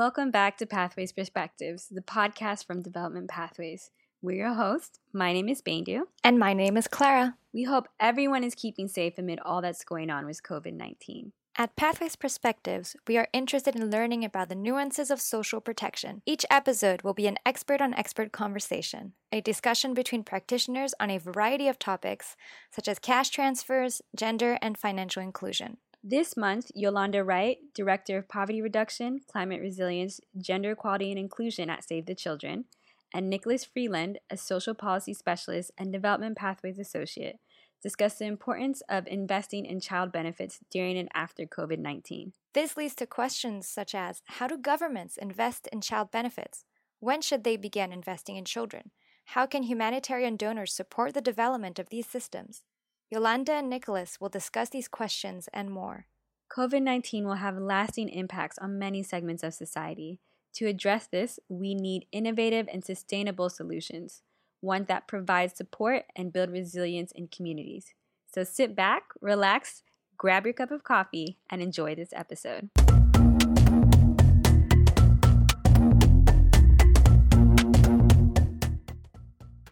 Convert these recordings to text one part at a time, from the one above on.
welcome back to Pathways Perspectives, the podcast from Development Pathways. We're your hosts. My name is Baindu. And my name is Clara. We hope everyone is keeping safe amid all that's going on with COVID 19. At Pathways Perspectives, we are interested in learning about the nuances of social protection. Each episode will be an expert on expert conversation, a discussion between practitioners on a variety of topics, such as cash transfers, gender, and financial inclusion. This month, Yolanda Wright, Director of Poverty Reduction, Climate Resilience, Gender Equality and Inclusion at Save the Children, and Nicholas Freeland, a Social Policy Specialist and Development Pathways Associate, discuss the importance of investing in child benefits during and after COVID 19. This leads to questions such as How do governments invest in child benefits? When should they begin investing in children? How can humanitarian donors support the development of these systems? Yolanda and Nicholas will discuss these questions and more. COVID 19 will have lasting impacts on many segments of society. To address this, we need innovative and sustainable solutions one that provides support and build resilience in communities. So sit back, relax, grab your cup of coffee, and enjoy this episode.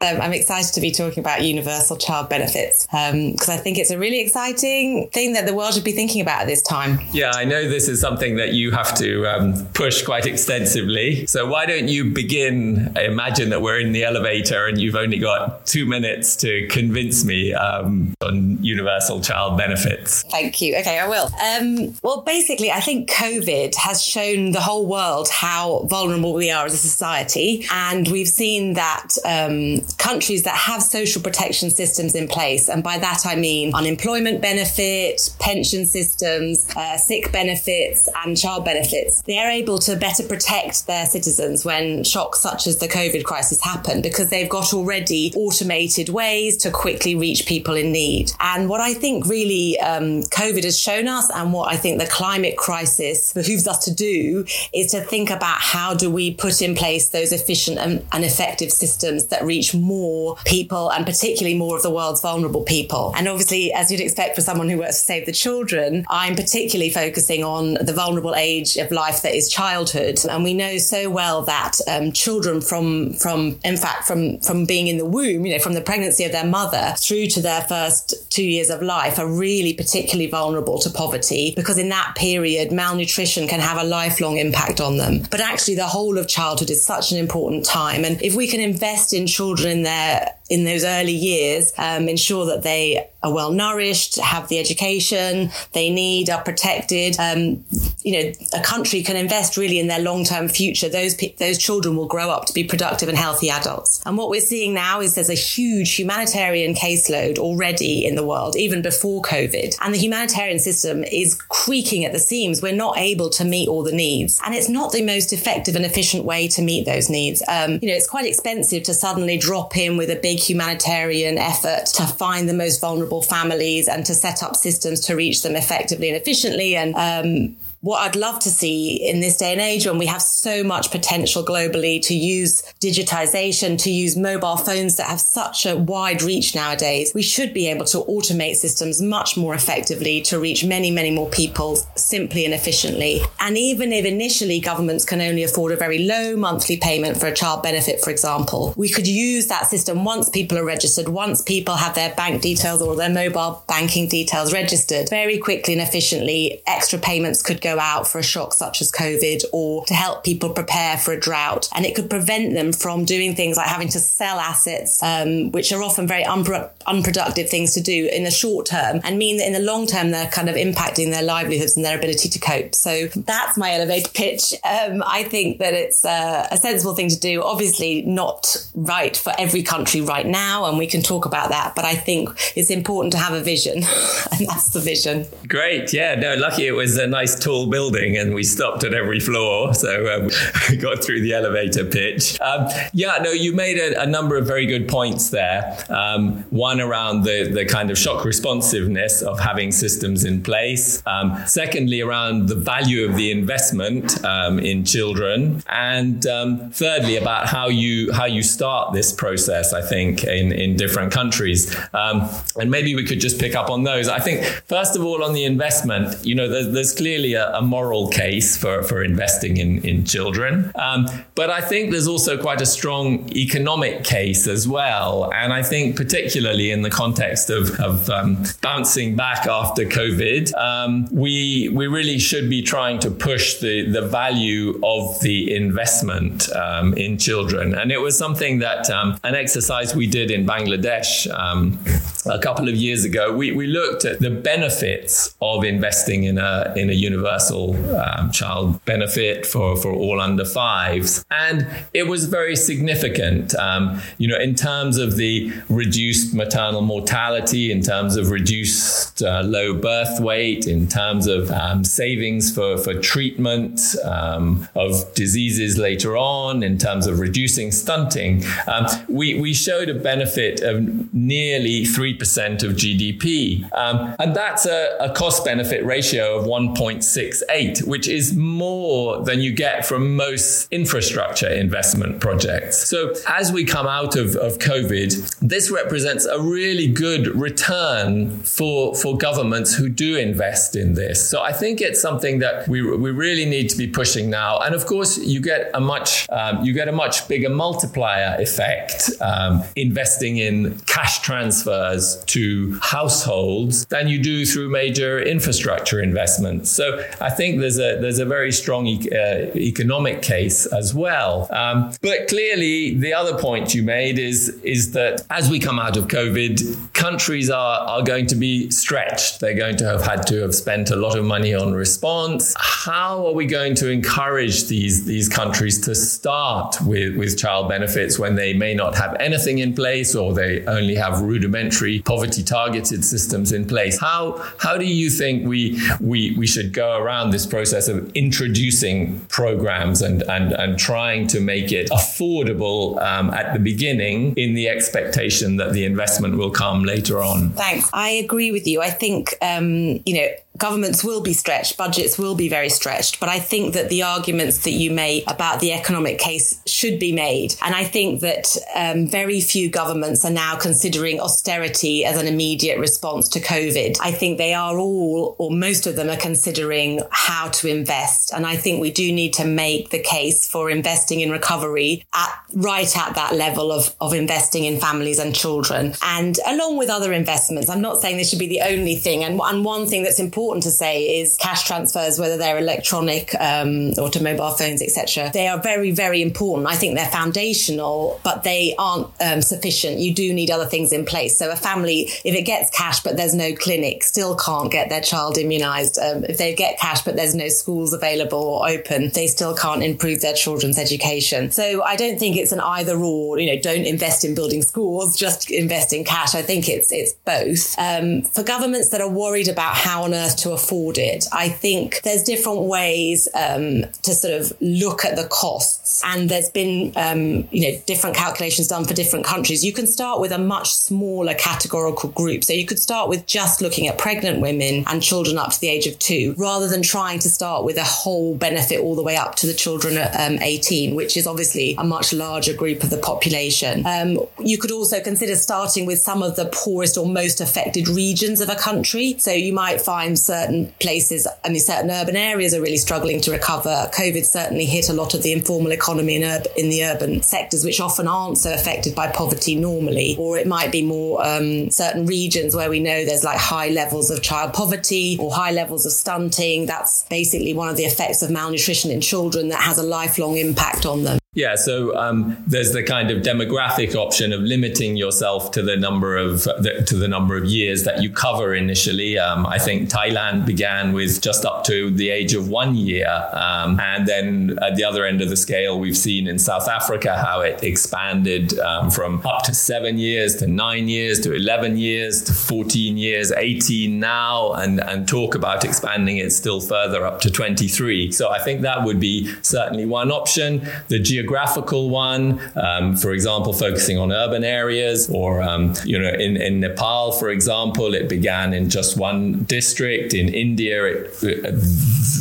Um, I'm excited to be talking about universal child benefits because um, I think it's a really exciting thing that the world should be thinking about at this time. Yeah, I know this is something that you have to um, push quite extensively. So why don't you begin? I imagine that we're in the elevator and you've only got two minutes to convince me um, on universal child benefits. Thank you. Okay, I will. Um, well, basically, I think COVID has shown the whole world how vulnerable we are as a society, and we've seen that um, countries that have social protection systems in place. And by that, I mean unemployment benefit, pension systems, uh, sick benefits, and child benefits. They are able to better protect their citizens when shocks such as the COVID crisis happen because they've got already automated ways to quickly reach people in need. And what I think really um, COVID has shown us, and what I think the climate crisis behooves us to do, is to think about how do we put in place those efficient and, and effective systems that reach more people and particularly more of the world's vulnerable people. And obviously, as you'd expect for someone who works to save the children, I'm particularly focusing on the vulnerable age of life that is childhood. And we know so well that um, children from, from, in fact, from, from being in the womb, you know, from the pregnancy of their mother through to their first two years of life are really particularly vulnerable to poverty because in that period, malnutrition can have a lifelong impact on them. But actually, the whole of childhood is such an important time. And if we can invest in children in their in those early years, um, ensure that they are well nourished, have the education they need, are protected. Um, you know, a country can invest really in their long term future. Those those children will grow up to be productive and healthy adults. And what we're seeing now is there's a huge humanitarian caseload already in the world, even before COVID, and the humanitarian system is creaking at the seams. We're not able to meet all the needs, and it's not the most effective and efficient way to meet those needs. Um, you know, it's quite expensive to suddenly drop in with a big humanitarian effort to find the most vulnerable families and to set up systems to reach them effectively and efficiently. And um, what I'd love to see in this day and age when we have so much potential globally to use digitization, to use mobile phones that have such a wide reach nowadays, we should be able to automate systems much more effectively to reach many, many more people simply and efficiently. And even if initially governments can only afford a very low monthly payment for a child benefit, for example, we could use that system once people are registered, once people have their bank details or their mobile banking details registered very quickly and efficiently. Extra payments could go go out for a shock such as COVID or to help people prepare for a drought. And it could prevent them from doing things like having to sell assets, um, which are often very unpro- unproductive things to do in the short term and mean that in the long term, they're kind of impacting their livelihoods and their ability to cope. So that's my elevator pitch. Um, I think that it's a sensible thing to do. Obviously, not right for every country right now. And we can talk about that. But I think it's important to have a vision. and that's the vision. Great. Yeah. No, lucky it was a nice tool tall building and we stopped at every floor. So um, got through the elevator pitch. Um, yeah, no, you made a, a, number of very good points there. Um, one around the, the kind of shock responsiveness of having systems in place. Um, secondly, around the value of the investment um, in children. And thirdly, about how you how you start this process, I think, in, in different countries. and maybe we could just pick up on those. I think, first of all, on the investment, you know, there's, there's clearly a, a, moral case for, for investing in, in children. Um, but I think there's also quite a strong economic case as well. And I think, particularly in the context of, of um, bouncing back after COVID, um, we, we really should be trying to push the, the value of the investment um, in children. And it was something that um, an exercise we did in Bangladesh um, a couple of years ago. We, we looked at the benefits of investing in a, in a universal um, child benefit for, for all under fives. And it was very significant, um, you know, in terms of the reduced maternal mortality, in terms of reduced uh, low birth weight, in terms of um, savings for, for treatment um, of diseases later on, in terms of reducing stunting. Um, we, we showed a benefit of nearly 3% of GDP. Um, and that's a, a cost benefit ratio of 1.68, which is more than you get from most infrastructure investment projects. So as we come out of, of COVID, this represents a really good return for, for governments who do invest in this. So I think it's something that we, we really need to be pushing now. And of course, you get a much um, you get a much bigger multiplier effect um, investing in cash transfers to households than you do through major infrastructure investments. So I think there's a there's a very strong e- uh, economic case as well. Um, but clearly, the other point you made is is that as we come out of COVID, countries are are going to be stretched. They're going to have had to have spent a lot of money on response. How are we going to encourage these these countries to start with with child benefits when they may not have anything in place or they only have rudimentary poverty targeted systems in place? How how do you think we we we should go around this process of introducing programs and and and trying to make it affordable um, at the beginning in the expectation that the investment will come later on? Thanks. I agree with you. I think um, you know governments will be stretched, budgets will be very stretched. But I think that the arguments that you made about the economic case should be made. And I think that um, very few governments are now considering austerity as an immediate response to COVID. I think they are all, or most of them, are considering how to invest. And I think we do need to make the case for investing in recovery at right at that level of, of investing in families and children. And along with other investments, I'm not saying this should be the only thing. And, and one thing that's important important to say is cash transfers, whether they're electronic um, or to mobile phones, etc. They are very, very important. I think they're foundational, but they aren't um, sufficient. You do need other things in place. So a family, if it gets cash but there's no clinic, still can't get their child immunised. Um, if they get cash but there's no schools available or open, they still can't improve their children's education. So I don't think it's an either or. You know, don't invest in building schools, just invest in cash. I think it's it's both. Um, for governments that are worried about how on earth to afford it. I think there's different ways um, to sort of look at the costs, and there's been um, you know different calculations done for different countries. You can start with a much smaller categorical group, so you could start with just looking at pregnant women and children up to the age of two, rather than trying to start with a whole benefit all the way up to the children at um, 18, which is obviously a much larger group of the population. Um, you could also consider starting with some of the poorest or most affected regions of a country. So you might find certain places, I mean, certain urban areas are really struggling to recover. COVID certainly hit a lot of the informal economy in, ur- in the urban sectors, which often aren't so affected by poverty normally. Or it might be more um, certain regions where we know there's like high levels of child poverty or high levels of stunting. That's basically one of the effects of malnutrition in children that has a lifelong impact on them. Yeah, so um, there's the kind of demographic option of limiting yourself to the number of the, to the number of years that you cover initially. Um, I think Thailand began with just up to the age of one year, um, and then at the other end of the scale, we've seen in South Africa how it expanded um, from up to seven years to nine years to eleven years to fourteen years, eighteen now, and and talk about expanding it still further up to twenty three. So I think that would be certainly one option. The geographical one, um, for example, focusing on urban areas, or um, you know, in, in Nepal, for example, it began in just one district. In India, it,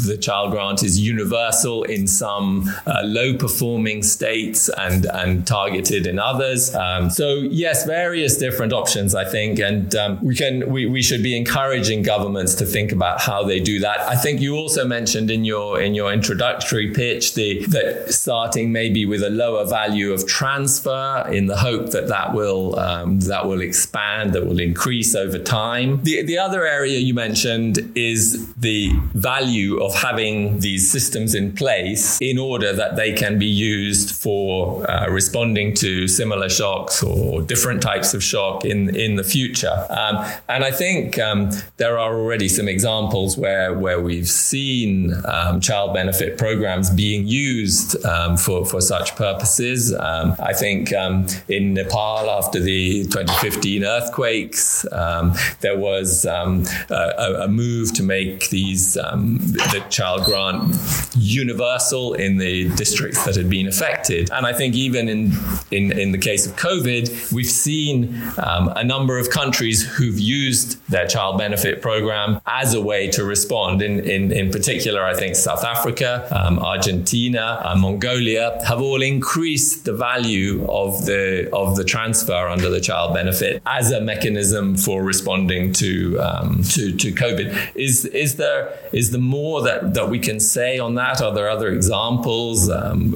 the child grant is universal in some uh, low performing states and and targeted in others. Um, so yes, various different options, I think, and um, we can we, we should be encouraging governments to think about how they do that. I think you also mentioned in your in your introductory pitch the that starting maybe with a lower value of transfer in the hope that that will um, that will expand, that will increase over time. The the other area you mentioned is the value of having these systems in place in order that they can be used for uh, responding to similar shocks or different types of shock in in the future. Um, and I think um, there are already some examples where where we've seen um, child benefit programs being used um, for for such purposes. Um, I think um, in Nepal after the 2015 earthquakes, there was a, a, move to make these the child grant universal in the districts that had been affected. And I think even in in, in the case of COVID, we've seen um, a number of countries who've used their child benefit program as a way to respond. In, in, in particular, I think South Africa, um, Argentina, uh, Mongolia have all increased the value of the of the transfer under the child benefit as a mechanism for responding to um, to, to COVID. Is is there is there more that, that we can say on that? Are there other examples? Um,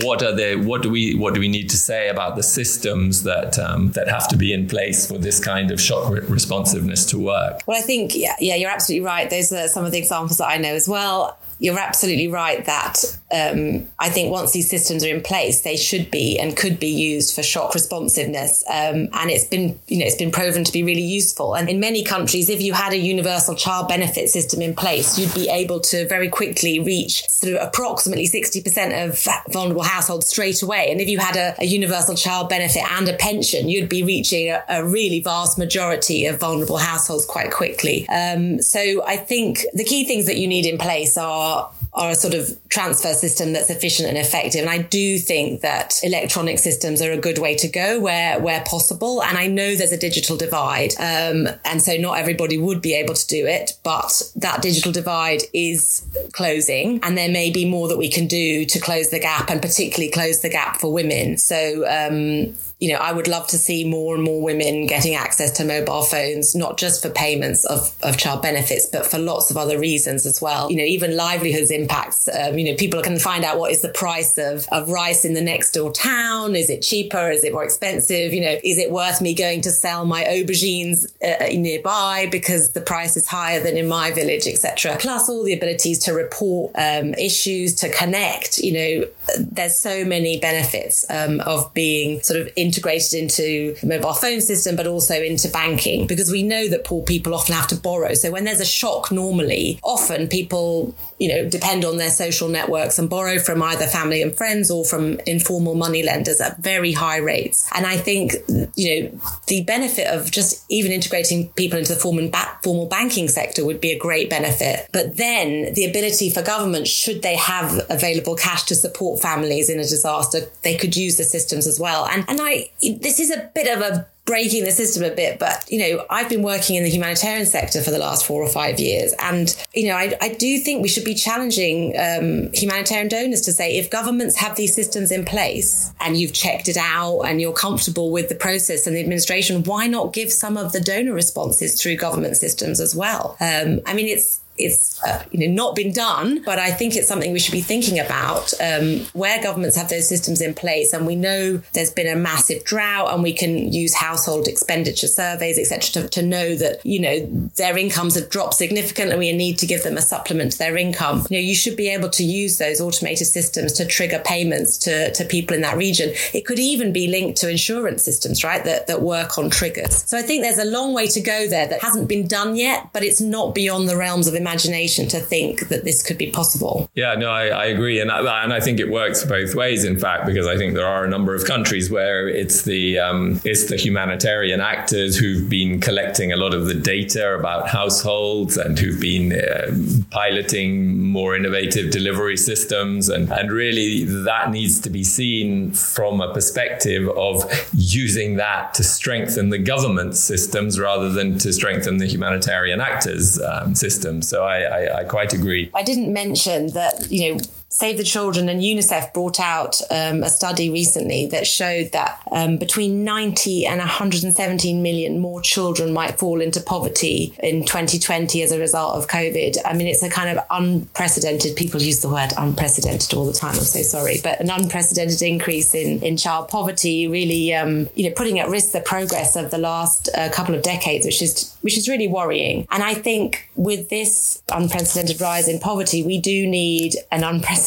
what are they? What do we what do we need to say about the systems that um, that have to be in place for this kind of shock re- responsiveness to work? Well, I think yeah, yeah, you're absolutely right. Those are some of the examples that I know as well you're absolutely right that um, I think once these systems are in place, they should be and could be used for shock responsiveness. Um, and it's been, you know, it's been proven to be really useful. And in many countries, if you had a universal child benefit system in place, you'd be able to very quickly reach sort of approximately 60% of vulnerable households straight away. And if you had a, a universal child benefit and a pension, you'd be reaching a, a really vast majority of vulnerable households quite quickly. Um, so I think the key things that you need in place are are are a sort of transfer system that's efficient and effective. And I do think that electronic systems are a good way to go where where possible. And I know there's a digital divide, um, and so not everybody would be able to do it, but that digital divide is closing, and there may be more that we can do to close the gap, and particularly close the gap for women. So um, you know, I would love to see more and more women getting access to mobile phones, not just for payments of, of child benefits, but for lots of other reasons as well. You know, even livelihoods impacts. Um, you know, people can find out what is the price of, of rice in the next door town. Is it cheaper? Is it more expensive? You know, is it worth me going to sell my aubergines uh, nearby because the price is higher than in my village, etc. Plus all the abilities to report um, issues, to connect. You know, there's so many benefits um, of being sort of integrated into the mobile phone system, but also into banking because we know that poor people often have to borrow. So when there's a shock normally, often people, you know, depend on their social networks and borrow from either family and friends or from informal money lenders at very high rates. And I think, you know, the benefit of just even integrating people into the formal, formal banking sector would be a great benefit. But then the ability for government, should they have available cash to support families in a disaster, they could use the systems as well. And, and I, this is a bit of a breaking the system a bit, but you know, I've been working in the humanitarian sector for the last four or five years, and you know, I, I do think we should be challenging um, humanitarian donors to say if governments have these systems in place and you've checked it out and you're comfortable with the process and the administration, why not give some of the donor responses through government systems as well? Um, I mean, it's it's uh, you know not been done, but I think it's something we should be thinking about. Um, where governments have those systems in place, and we know there's been a massive drought, and we can use household expenditure surveys, etc., to, to, know that you know their incomes have dropped significantly. We need to give them a supplement to their income. You know, you should be able to use those automated systems to trigger payments to to people in that region. It could even be linked to insurance systems, right? That that work on triggers. So I think there's a long way to go there that hasn't been done yet, but it's not beyond the realms of imagination to think that this could be possible. Yeah, no, I, I agree, and I, and I think it works both ways. In fact, because I think there are a number of countries where it's the um, it's the humanitarian actors who've been collecting a lot of the data about households and who've been uh, piloting more innovative delivery systems, and and really that needs to be seen from a perspective of using that to strengthen the government systems rather than to strengthen the humanitarian actors um, system. So I, I, I quite agree. I didn't mention that you know Save the Children and UNICEF brought out um, a study recently that showed that um, between 90 and 117 million more children might fall into poverty in 2020 as a result of COVID. I mean, it's a kind of unprecedented, people use the word unprecedented all the time. I'm so sorry, but an unprecedented increase in, in child poverty, really, um, you know, putting at risk the progress of the last uh, couple of decades, which is which is really worrying. And I think with this unprecedented rise in poverty, we do need an unprecedented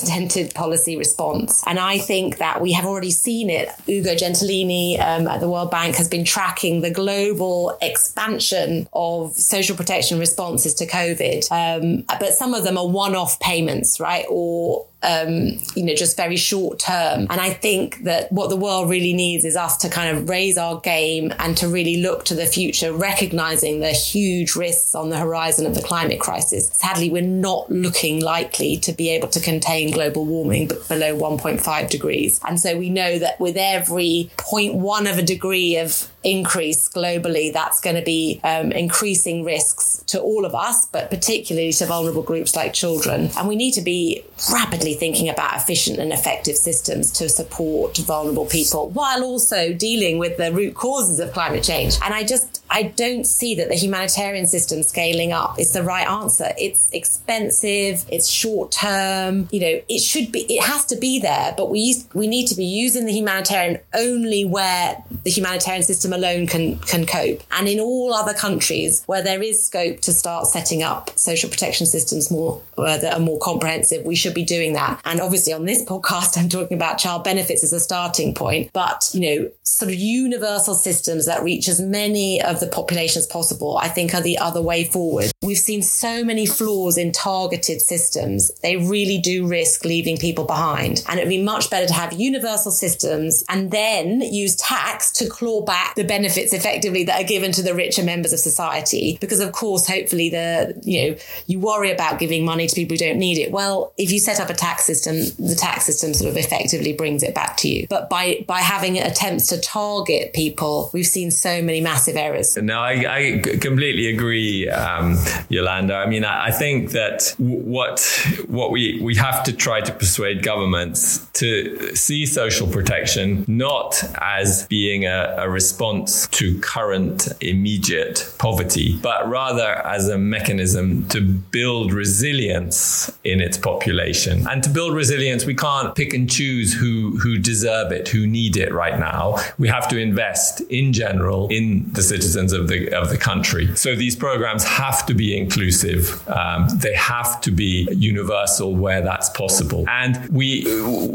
policy response. And I think that we have already seen it. Ugo Gentilini um, at the World Bank has been tracking the global expansion of social protection responses to COVID. Um, but some of them are one off payments, right? Or um, you know, just very short term. And I think that what the world really needs is us to kind of raise our game and to really look to the future, recognizing the huge risks on the horizon of the climate crisis. Sadly, we're not looking likely to be able to contain global warming below 1.5 degrees. And so we know that with every 0.1 of a degree of increase globally, that's going to be um, increasing risks to all of us, but particularly to vulnerable groups like children. And we need to be rapidly thinking about efficient and effective systems to support vulnerable people while also dealing with the root causes of climate change. And I just, I don't see that the humanitarian system scaling up is the right answer. It's expensive, it's short term, you know, it should be, it has to be there, but we, we need to be using the humanitarian only where the humanitarian system alone can, can cope. And in all other countries where there is scope to start setting up social protection systems more, uh, that are more comprehensive, we should be doing that. And obviously on this podcast, I'm talking about child benefits as a starting point, but, you know, sort of universal systems that reach as many of the population as possible, I think are the other way forward. We've seen so many flaws in targeted systems. They really do risk leaving people behind. And it would be much better to have universal systems and then use tax to claw back the benefits effectively that are given to the richer members of society. Because of course, hopefully the, you know, you worry about giving money to people who don't need it. Well, if you set up a tax system, the tax system sort of effectively brings it back to you. But by, by having attempts to target people, we've seen so many massive errors. No, I, I completely agree, um, Yolanda. I mean, I, I think that what, what we, we have to try to persuade governments to see social protection not as being a, a response to current immediate poverty, but rather as a mechanism to build resilience in its population. And to build resilience, we can't pick and choose who, who deserve it, who need it right now. We have to invest in general in the citizens of the, of the country. So these programs have to be inclusive. Um, they have to be universal where that's possible. And we,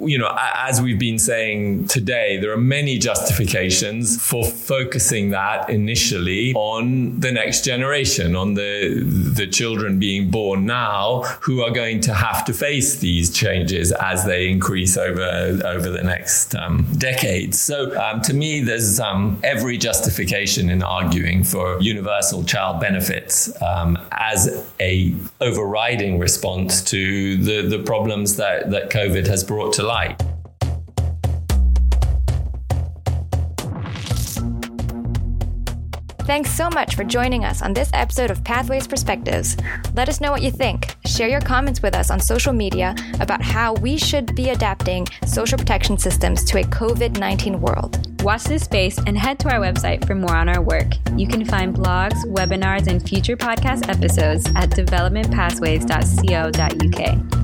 you know, as we've been saying today, there are many justifications for focusing that initially on the next generation, on the, the children being born now who are going to have to face these changes as they increase over, over the next um, decades. So um, to me, there's um, every justification in arguing for universal child benefits um, as a overriding response to the, the problems that, that COVID has brought to light. Thanks so much for joining us on this episode of Pathways Perspectives. Let us know what you think. Share your comments with us on social media about how we should be adapting social protection systems to a COVID 19 world. Watch this space and head to our website for more on our work. You can find blogs, webinars, and future podcast episodes at developmentpathways.co.uk.